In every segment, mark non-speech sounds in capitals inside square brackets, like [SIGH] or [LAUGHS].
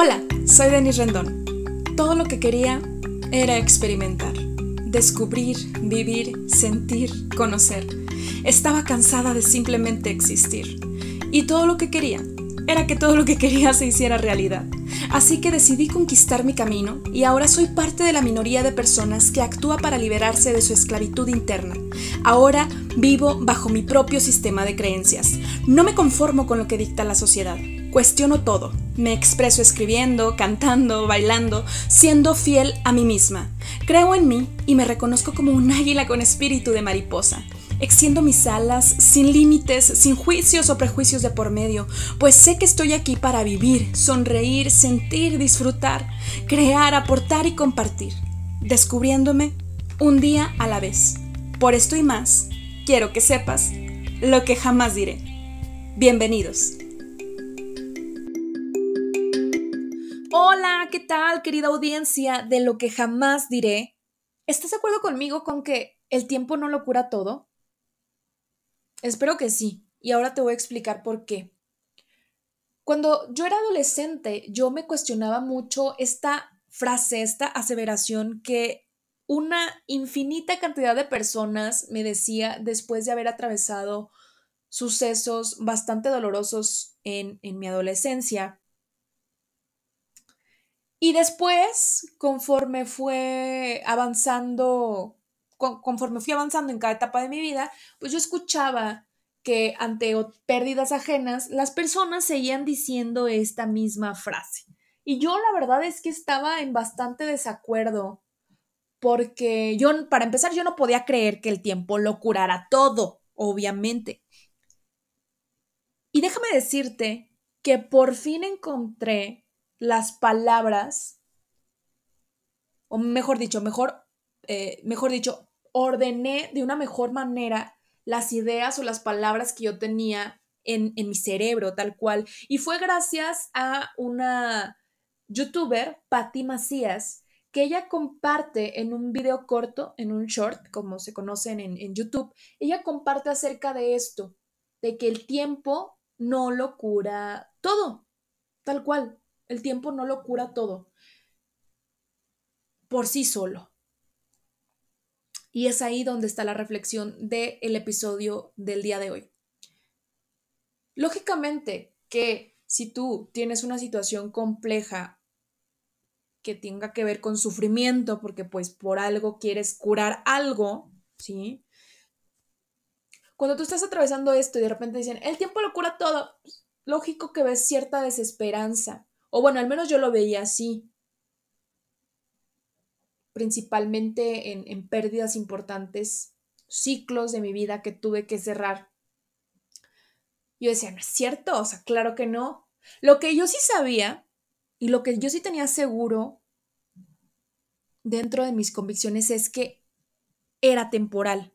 Hola, soy Denis Rendón. Todo lo que quería era experimentar, descubrir, vivir, sentir, conocer. Estaba cansada de simplemente existir. Y todo lo que quería era que todo lo que quería se hiciera realidad. Así que decidí conquistar mi camino y ahora soy parte de la minoría de personas que actúa para liberarse de su esclavitud interna. Ahora vivo bajo mi propio sistema de creencias. No me conformo con lo que dicta la sociedad. Cuestiono todo. Me expreso escribiendo, cantando, bailando, siendo fiel a mí misma. Creo en mí y me reconozco como un águila con espíritu de mariposa. Extiendo mis alas sin límites, sin juicios o prejuicios de por medio, pues sé que estoy aquí para vivir, sonreír, sentir, disfrutar, crear, aportar y compartir, descubriéndome un día a la vez. Por esto y más, quiero que sepas lo que jamás diré. Bienvenidos. ¿Qué tal, querida audiencia de lo que jamás diré? ¿Estás de acuerdo conmigo con que el tiempo no lo cura todo? Espero que sí, y ahora te voy a explicar por qué. Cuando yo era adolescente, yo me cuestionaba mucho esta frase, esta aseveración que una infinita cantidad de personas me decía después de haber atravesado sucesos bastante dolorosos en mi adolescencia. Y después, conforme fue avanzando conforme fui avanzando en cada etapa de mi vida, pues yo escuchaba que ante pérdidas ajenas, las personas seguían diciendo esta misma frase. Y yo la verdad es que estaba en bastante desacuerdo, porque yo, para empezar, yo no podía creer que el tiempo lo curara todo, obviamente. Y déjame decirte que por fin encontré las palabras, o mejor dicho, mejor, eh, mejor dicho, ordené de una mejor manera las ideas o las palabras que yo tenía en, mi cerebro, tal cual. Y fue gracias a una youtuber, Patty Macías, que ella comparte en un video corto, en un short, como se conocen en, en YouTube, ella comparte acerca de esto, de que el tiempo no lo cura todo, tal cual, el tiempo no lo cura todo por sí solo. Y es ahí donde está la reflexión del episodio del día de hoy. Lógicamente que si tú tienes una situación compleja que tenga que ver con sufrimiento, porque pues por algo quieres curar algo, ¿sí? Cuando tú estás atravesando esto y de repente dicen, el tiempo lo cura todo, pues, lógico que ves cierta desesperanza. O bueno, al menos yo lo veía así principalmente en, pérdidas importantes, ciclos de mi vida que tuve que cerrar. Yo decía, no es cierto, o sea, claro que no. Lo que yo sí sabía y lo que yo sí tenía seguro dentro de mis convicciones es que era temporal,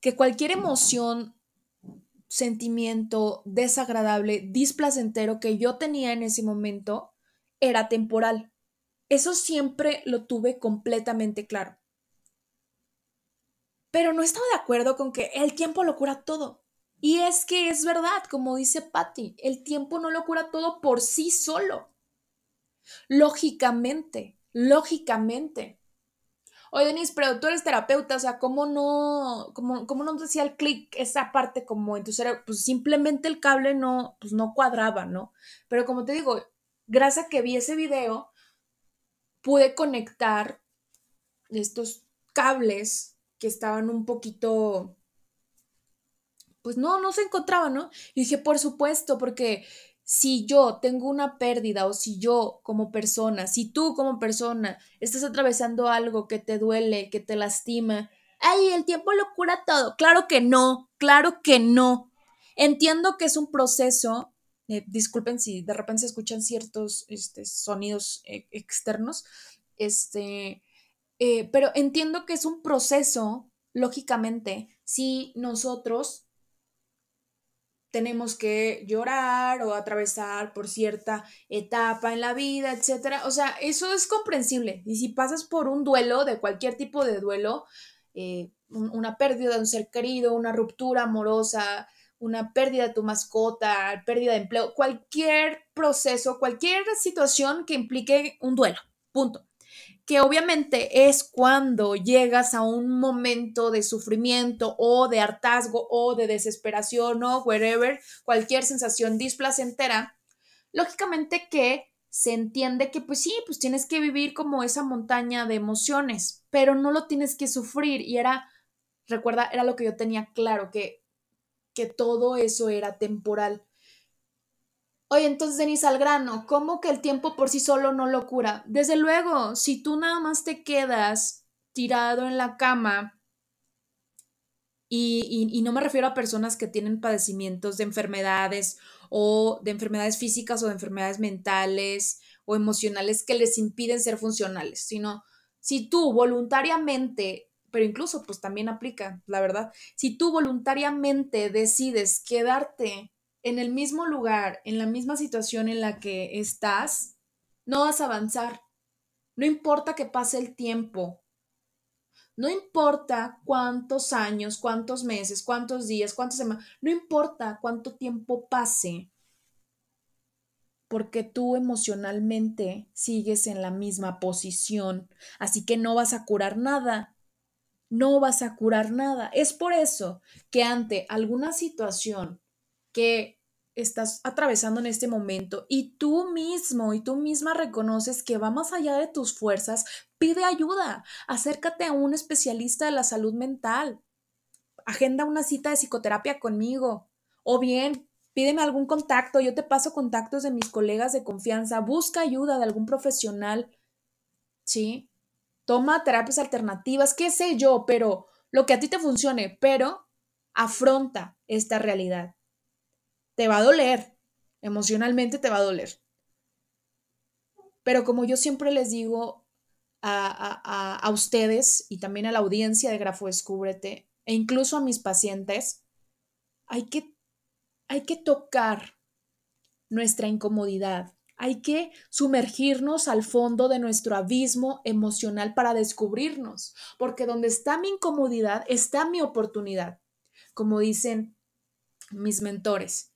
que cualquier emoción, sentimiento desagradable, displacentero que yo tenía en ese momento era temporal. Eso siempre lo tuve completamente claro. Pero no estaba de acuerdo con que el tiempo lo cura todo. Y es que es verdad, como dice Patty, el tiempo no lo cura todo por sí solo. Lógicamente, lógicamente. Oye, Denise, pero tú eres terapeuta, o sea, ¿cómo no, cómo, cómo no te hacía el clic esa parte como en tu cerebro? Pues simplemente el cable no, pues no cuadraba, ¿no? Pero como te digo, gracias a que vi ese video, pude conectar estos cables que estaban un poquito, pues no, no se encontraban, ¿no? Y dije, por supuesto, porque si yo tengo una pérdida o si yo como persona, si tú como persona estás atravesando algo que te duele, que te lastima, ay, el tiempo lo cura todo. Claro que no, claro que no. Entiendo que es un proceso eh, disculpen si de repente se escuchan ciertos este, sonidos eh, externos, este, eh, pero entiendo que es un proceso, lógicamente, si nosotros tenemos que llorar o atravesar por cierta etapa en la vida, etcétera. O sea, eso es comprensible. Y si pasas por un duelo, de cualquier tipo de duelo, una pérdida de un ser querido, una ruptura amorosa, una pérdida de tu mascota, pérdida de empleo, cualquier proceso, cualquier situación que implique un duelo, punto. Que obviamente es cuando llegas a un momento de sufrimiento o de hartazgo o de desesperación o wherever, cualquier sensación displacentera, lógicamente que se entiende que pues sí, pues tienes que vivir como esa montaña de emociones, pero no lo tienes que sufrir y era, recuerda, era lo que yo tenía claro, que, que todo eso era temporal. Oye, entonces, Denise, al grano, ¿cómo que el tiempo por sí solo no lo cura? Desde luego, si tú nada más te quedas tirado en la cama, y, y, no me refiero a personas que tienen padecimientos de enfermedades o de enfermedades físicas o de enfermedades mentales o emocionales que les impiden ser funcionales, sino si tú voluntariamente, pero incluso pues también aplica, la verdad, si tú voluntariamente decides quedarte en el mismo lugar, en la misma situación en la que estás, no vas a avanzar. No importa que pase el tiempo, no importa cuántos años, cuántos meses, cuántos días, cuántas semanas, no importa cuánto tiempo pase, porque tú emocionalmente sigues en la misma posición, así que no vas a curar nada. No vas a curar nada. Es por eso que ante alguna situación que estás atravesando en este momento y tú mismo y tú misma reconoces que va más allá de tus fuerzas, pide ayuda, acércate a un especialista de la salud mental, agenda una cita de psicoterapia conmigo o bien pídeme algún contacto, yo te paso contactos de mis colegas de confianza, busca ayuda de algún profesional, ¿sí? Toma terapias alternativas, qué sé yo, pero lo que a ti te funcione, pero afronta esta realidad te va a doler, emocionalmente te va a doler. Pero como yo siempre les digo a, ustedes y también a la audiencia de Grafo Descúbrete, e incluso a mis pacientes, hay que, hay que tocar nuestra incomodidad, hay que sumergirnos al fondo de nuestro abismo emocional para descubrirnos, porque donde está mi incomodidad está mi oportunidad, como dicen mis mentores.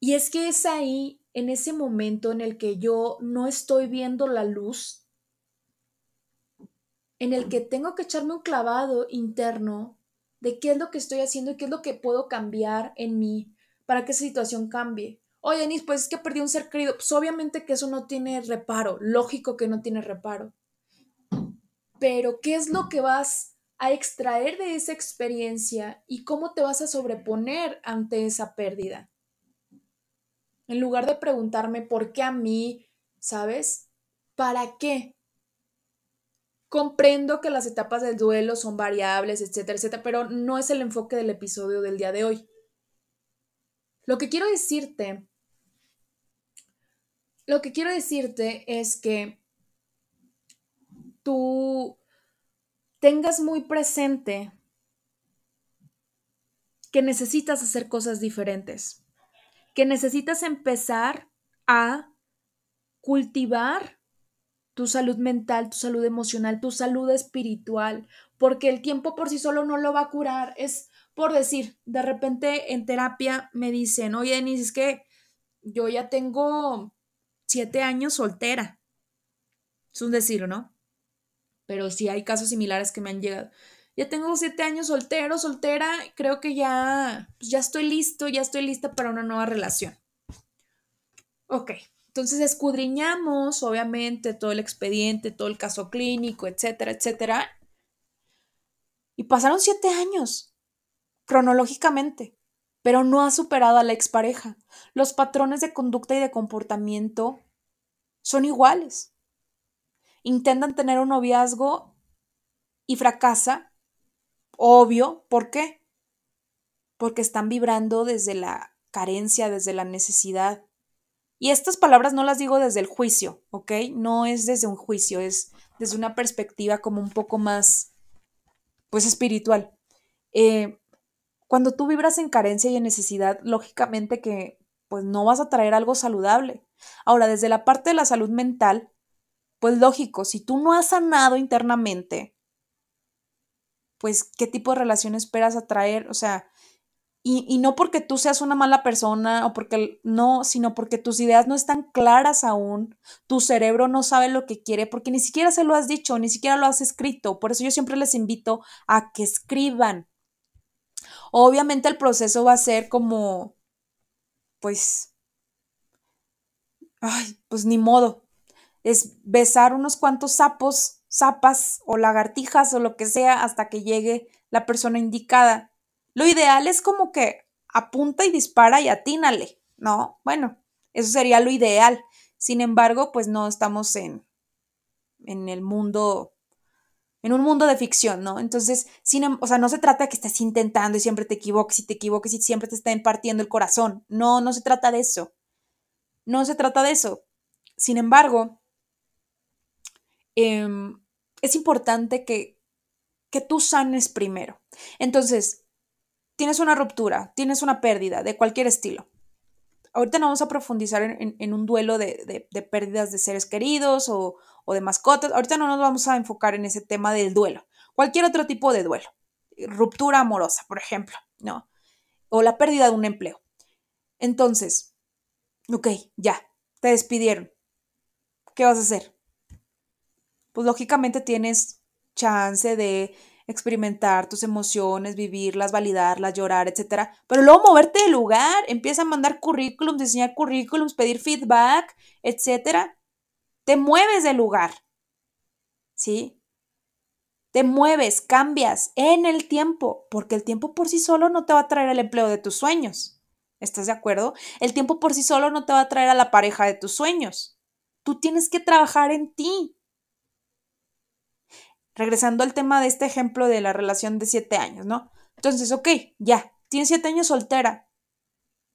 Y es que es ahí, en ese momento en el que yo no estoy viendo la luz, en el que tengo que echarme un clavado interno de qué es lo que estoy haciendo y qué es lo que puedo cambiar en mí para que esa situación cambie. Oye, Denise, pues es que perdí un ser querido. Pues obviamente que eso no tiene reparo, lógico que no tiene reparo. Pero, ¿qué es lo que vas a extraer de esa experiencia y cómo te vas a sobreponer ante esa pérdida? En lugar de preguntarme por qué a mí, ¿sabes? ¿Para qué? Comprendo que las etapas del duelo son variables, etcétera, etcétera, pero no es el enfoque del episodio del día de hoy. Lo que quiero decirte, lo que quiero decirte es que tú tengas muy presente que necesitas hacer cosas diferentes que necesitas empezar a cultivar tu salud mental, tu salud emocional, tu salud espiritual, porque el tiempo por sí solo no lo va a curar. Es por decir, de repente en terapia me dicen, oye, Denise, es que yo ya tengo siete años soltera. Es un decir, ¿no? Pero sí hay casos similares que me han llegado ya tengo siete años soltero, soltera, creo que ya, pues ya estoy listo, ya estoy lista para una nueva relación. Ok, entonces escudriñamos, obviamente, todo el expediente, todo el caso clínico, etcétera, etcétera. Y pasaron siete años, cronológicamente, pero no ha superado a la expareja. Los patrones de conducta y de comportamiento son iguales. Intentan tener un noviazgo y fracasa Obvio, ¿por qué? Porque están vibrando desde la carencia, desde la necesidad. Y estas palabras no las digo desde el juicio, ¿ok? No es desde un juicio, es desde una perspectiva como un poco más, pues, espiritual. Eh, cuando tú vibras en carencia y en necesidad, lógicamente que, pues, no vas a traer algo saludable. Ahora, desde la parte de la salud mental, pues lógico, si tú no has sanado internamente, pues qué tipo de relación esperas atraer, o sea, Y, no porque tú seas una mala persona o porque no, sino porque tus ideas no están claras aún, tu cerebro no sabe lo que quiere, porque ni siquiera se lo has dicho, ni siquiera lo has escrito. Por eso yo siempre les invito a que escriban. Obviamente el proceso va a ser como, pues, ay, pues ni modo. Es besar unos cuantos sapos, zapas o lagartijas o lo que sea hasta que llegue la persona indicada. Lo ideal es como que apunta y dispara y atínale, ¿no? Bueno, eso sería lo ideal. Sin embargo, pues no estamos en, en el mundo, en un mundo de ficción, ¿no? Entonces, sin, em, o sea, no se trata de que estés intentando y siempre te equivoques y te equivoques y siempre te estén partiendo el corazón. No, no se trata de eso. No se trata de eso. Sin embargo, em, es importante que, que tú sanes primero. Entonces, tienes una ruptura, tienes una pérdida de cualquier estilo. Ahorita no vamos a profundizar en, un duelo de, pérdidas de seres queridos o, de mascotas. Ahorita no nos vamos a enfocar en ese tema del duelo. Cualquier otro tipo de duelo. Ruptura amorosa, por ejemplo, ¿no? O la pérdida de un empleo. Entonces, ok, ya, te despidieron. ¿Qué vas a hacer? Pues lógicamente tienes chance de experimentar tus emociones, vivirlas, validarlas, llorar, etc. Pero luego moverte de lugar, empieza a mandar currículums, diseñar currículums, pedir feedback, etc. Te mueves de lugar. ¿Sí? Te mueves, cambias en el tiempo, porque el tiempo por sí solo no te va a traer el empleo de tus sueños. ¿Estás de acuerdo? El tiempo por sí solo no te va a traer a la pareja de tus sueños. Tú tienes que trabajar en ti regresando al tema de este ejemplo de la relación de siete años, ¿no? Entonces, ok, ya, tienes siete años soltera.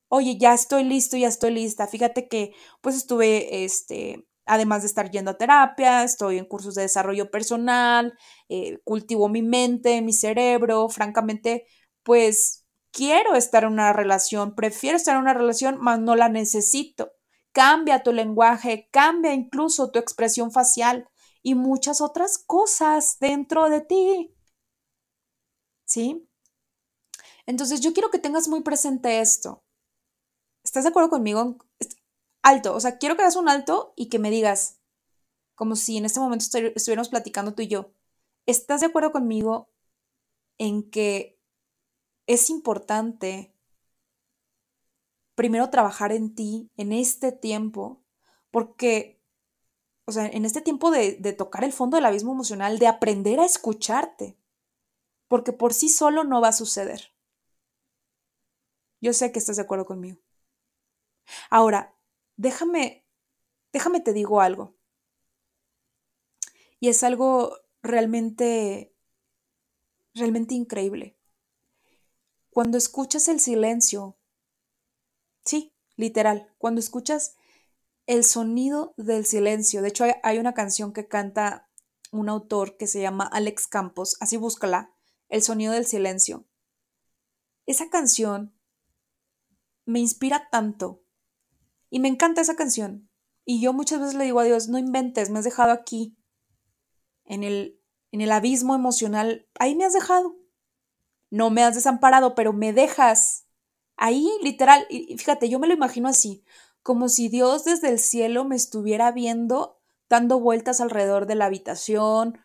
Oye, ya estoy listo, ya estoy lista. Fíjate que, pues estuve, este, además de estar yendo a terapia, estoy en cursos de desarrollo personal, eh, cultivo mi mente, mi cerebro. Francamente, pues quiero estar en una relación, prefiero estar en una relación, mas no la necesito. Cambia tu lenguaje, cambia incluso tu expresión facial y muchas otras cosas dentro de ti. ¿Sí? Entonces yo quiero que tengas muy presente esto. ¿Estás de acuerdo conmigo? Alto, o sea, quiero que hagas un alto y que me digas, como si en este momento estuviéramos platicando tú y yo, ¿estás de acuerdo conmigo en que es importante primero trabajar en ti en este tiempo? Porque o sea, en este tiempo de, tocar el fondo del abismo emocional, de aprender a escucharte, porque por sí solo no va a suceder. Yo sé que estás de acuerdo conmigo. Ahora, déjame, déjame te digo algo. Y es algo realmente, realmente increíble. Cuando escuchas el silencio, sí, literal, cuando escuchas el sonido del silencio. De hecho, hay, una canción que canta un autor que se llama Alex Campos, así búscala, El sonido del silencio. Esa canción me inspira tanto y me encanta esa canción. Y yo muchas veces le digo a Dios, no inventes, me has dejado aquí, en el, en el abismo emocional, ahí me has dejado. No me has desamparado, pero me dejas ahí, literal. Y fíjate, yo me lo imagino así como si Dios desde el cielo me estuviera viendo dando vueltas alrededor de la habitación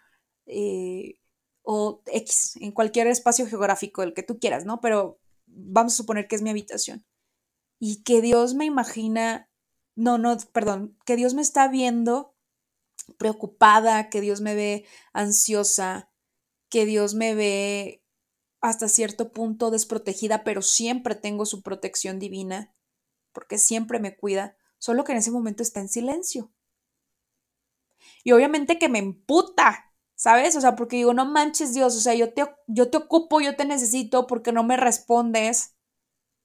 eh, o X, en cualquier espacio geográfico, el que tú quieras, ¿no? Pero vamos a suponer que es mi habitación. Y que Dios me imagina, no, no, perdón, que Dios me está viendo preocupada, que Dios me ve ansiosa, que Dios me ve hasta cierto punto desprotegida, pero siempre tengo su protección divina porque siempre me cuida, solo que en ese momento está en silencio. Y obviamente que me emputa, ¿sabes? O sea, porque digo, no manches Dios, o sea, yo te, yo te ocupo, yo te necesito porque no me respondes.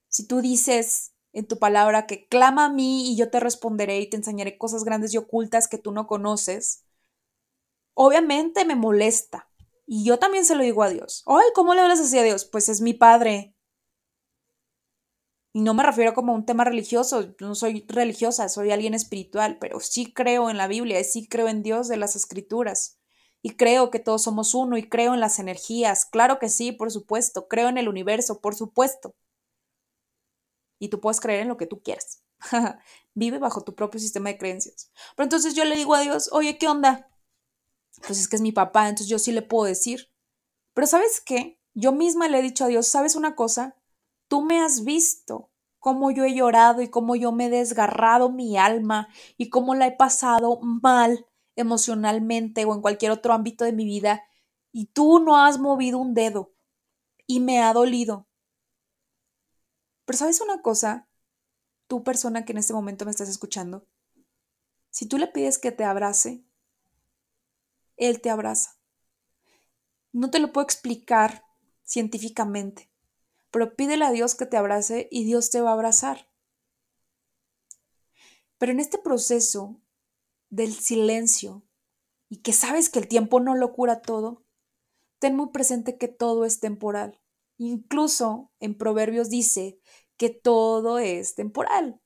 Si tú dices en tu palabra que clama a mí y yo te responderé y te enseñaré cosas grandes y ocultas que tú no conoces, obviamente me molesta. Y yo también se lo digo a Dios. Ay, ¿cómo le hablas así a Dios? Pues es mi padre. Y no me refiero como a un tema religioso, no soy religiosa, soy alguien espiritual, pero sí creo en la Biblia, sí creo en Dios de las escrituras. Y creo que todos somos uno y creo en las energías, claro que sí, por supuesto, creo en el universo, por supuesto. Y tú puedes creer en lo que tú quieras. [LAUGHS] Vive bajo tu propio sistema de creencias. Pero entonces yo le digo a Dios, oye, ¿qué onda? Pues es que es mi papá, entonces yo sí le puedo decir. Pero ¿sabes qué? Yo misma le he dicho a Dios, ¿sabes una cosa? Tú me has visto cómo yo he llorado y cómo yo me he desgarrado mi alma y cómo la he pasado mal emocionalmente o en cualquier otro ámbito de mi vida y tú no has movido un dedo y me ha dolido. Pero sabes una cosa, tú persona que en este momento me estás escuchando, si tú le pides que te abrace, él te abraza. No te lo puedo explicar científicamente, pero pídele a Dios que te abrace y Dios te va a abrazar. Pero en este proceso del silencio y que sabes que el tiempo no lo cura todo, ten muy presente que todo es temporal. Incluso en Proverbios dice que todo es temporal.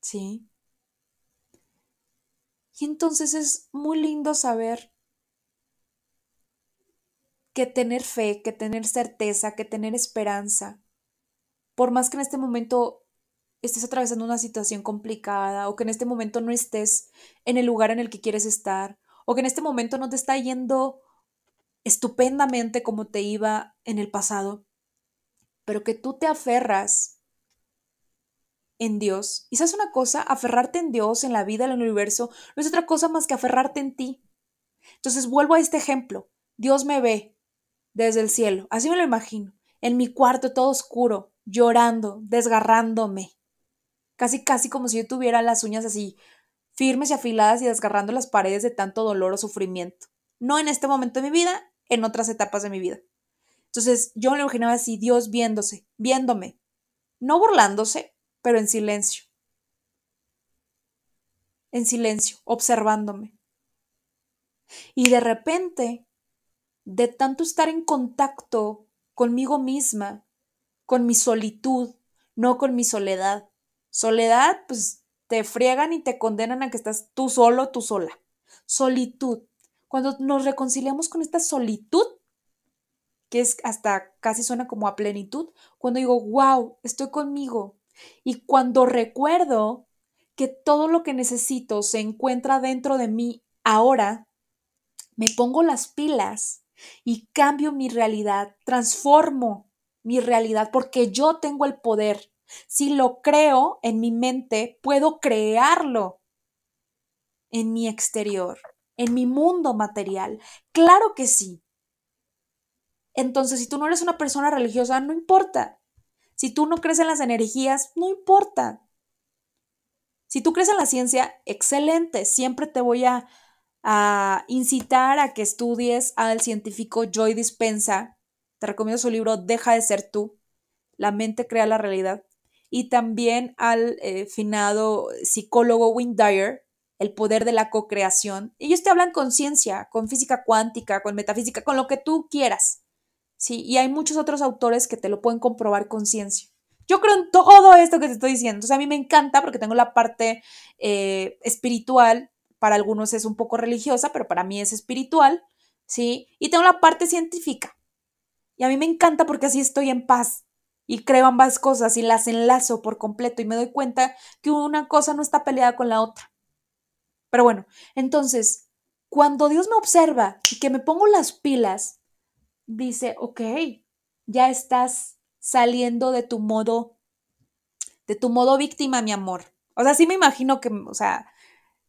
¿Sí? Y entonces es muy lindo saber que tener fe, que tener certeza, que tener esperanza, por más que en este momento estés atravesando una situación complicada o que en este momento no estés en el lugar en el que quieres estar o que en este momento no te está yendo estupendamente como te iba en el pasado, pero que tú te aferras en Dios. Y una cosa, aferrarte en Dios, en la vida, en el universo, no es otra cosa más que aferrarte en ti. Entonces vuelvo a este ejemplo. Dios me ve, desde el cielo. Así me lo imagino. En mi cuarto todo oscuro, llorando, desgarrándome. Casi, casi como si yo tuviera las uñas así, firmes y afiladas y desgarrando las paredes de tanto dolor o sufrimiento. No en este momento de mi vida, en otras etapas de mi vida. Entonces yo me lo imaginaba así, Dios viéndose, viéndome. No burlándose, pero en silencio. En silencio, observándome. Y de repente de tanto estar en contacto conmigo misma, con mi solitud, no con mi soledad. Soledad, pues te friegan y te condenan a que estás tú solo, tú sola. Solitud. Cuando nos reconciliamos con esta solitud, que es hasta casi suena como a plenitud, cuando digo, wow, estoy conmigo. Y cuando recuerdo que todo lo que necesito se encuentra dentro de mí ahora, me pongo las pilas y cambio mi realidad, transformo mi realidad porque yo tengo el poder. Si lo creo en mi mente, puedo crearlo en mi exterior, en mi mundo material. Claro que sí. Entonces, si tú no eres una persona religiosa, no importa. Si tú no crees en las energías, no importa. Si tú crees en la ciencia, excelente. Siempre te voy a a incitar a que estudies al científico Joy Dispensa. Te recomiendo su libro Deja de ser tú. La mente crea la realidad. Y también al eh, finado psicólogo Wayne Dyer, El poder de la co-creación. Ellos te hablan con ciencia, con física cuántica, con metafísica, con lo que tú quieras. Sí, y hay muchos otros autores que te lo pueden comprobar con ciencia. Yo creo en todo esto que te estoy diciendo. O sea, a mí me encanta porque tengo la parte eh, espiritual para algunos es un poco religiosa, pero para mí es espiritual, ¿sí? Y tengo la parte científica. Y a mí me encanta porque así estoy en paz y creo ambas cosas y las enlazo por completo y me doy cuenta que una cosa no está peleada con la otra. Pero bueno, entonces, cuando Dios me observa y que me pongo las pilas, dice, ok, ya estás saliendo de tu modo, de tu modo víctima, mi amor. O sea, sí me imagino que, o sea,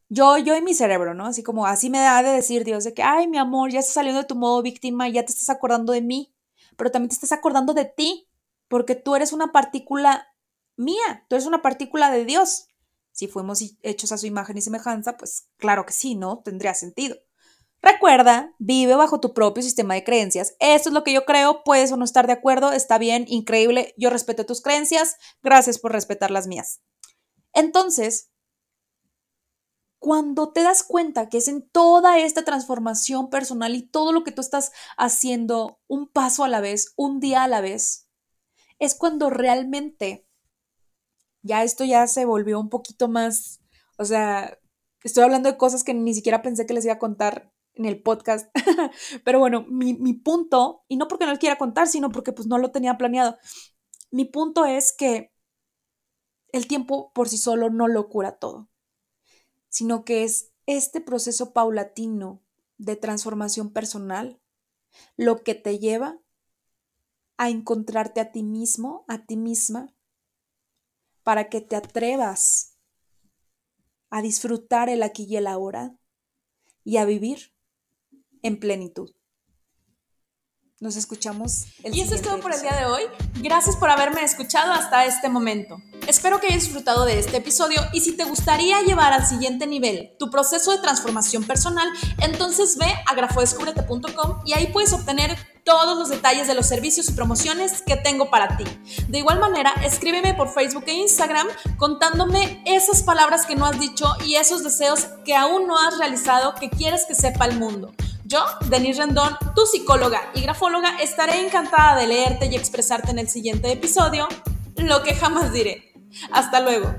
yo, yo y mi cerebro, ¿no? Así como, así me da de decir Dios, de que, ay, mi amor, ya estás saliendo de tu modo víctima, ya te estás acordando de mí, pero también te estás acordando de ti, porque tú eres una partícula mía, tú eres una partícula de Dios. Si fuimos hechos a su imagen y semejanza, pues claro que sí, ¿no? Tendría sentido. Recuerda, vive bajo tu propio sistema de creencias. Esto es lo que yo creo, puedes o no estar de acuerdo, está bien, increíble, yo respeto tus creencias, gracias por respetar las mías. Entonces, cuando te das cuenta que es en toda esta transformación personal y todo lo que tú estás haciendo un paso a la vez, un día a la vez, es cuando realmente ya esto ya se volvió un poquito más, o sea, estoy hablando de cosas que ni siquiera pensé que les iba a contar en el podcast, [LAUGHS] pero bueno, mi, mi punto, y no porque no les quiera contar, sino porque pues no lo tenía planeado, mi punto es que el tiempo por sí solo no lo cura todo, sino que es este proceso paulatino de transformación personal lo que te lleva a encontrarte a ti mismo, a ti misma, para que te atrevas a disfrutar el aquí y el ahora y a vivir en plenitud. Nos escuchamos. El y eso es todo por el día de hoy. Gracias por haberme escuchado hasta este momento. Espero que hayas disfrutado de este episodio y si te gustaría llevar al siguiente nivel tu proceso de transformación personal, entonces ve a grafodescubrete.com y ahí puedes obtener todos los detalles de los servicios y promociones que tengo para ti. De igual manera, escríbeme por Facebook e Instagram contándome esas palabras que no has dicho y esos deseos que aún no has realizado que quieres que sepa el mundo. Yo, Denise Rendón, tu psicóloga y grafóloga, estaré encantada de leerte y expresarte en el siguiente episodio lo que jamás diré. Hasta luego.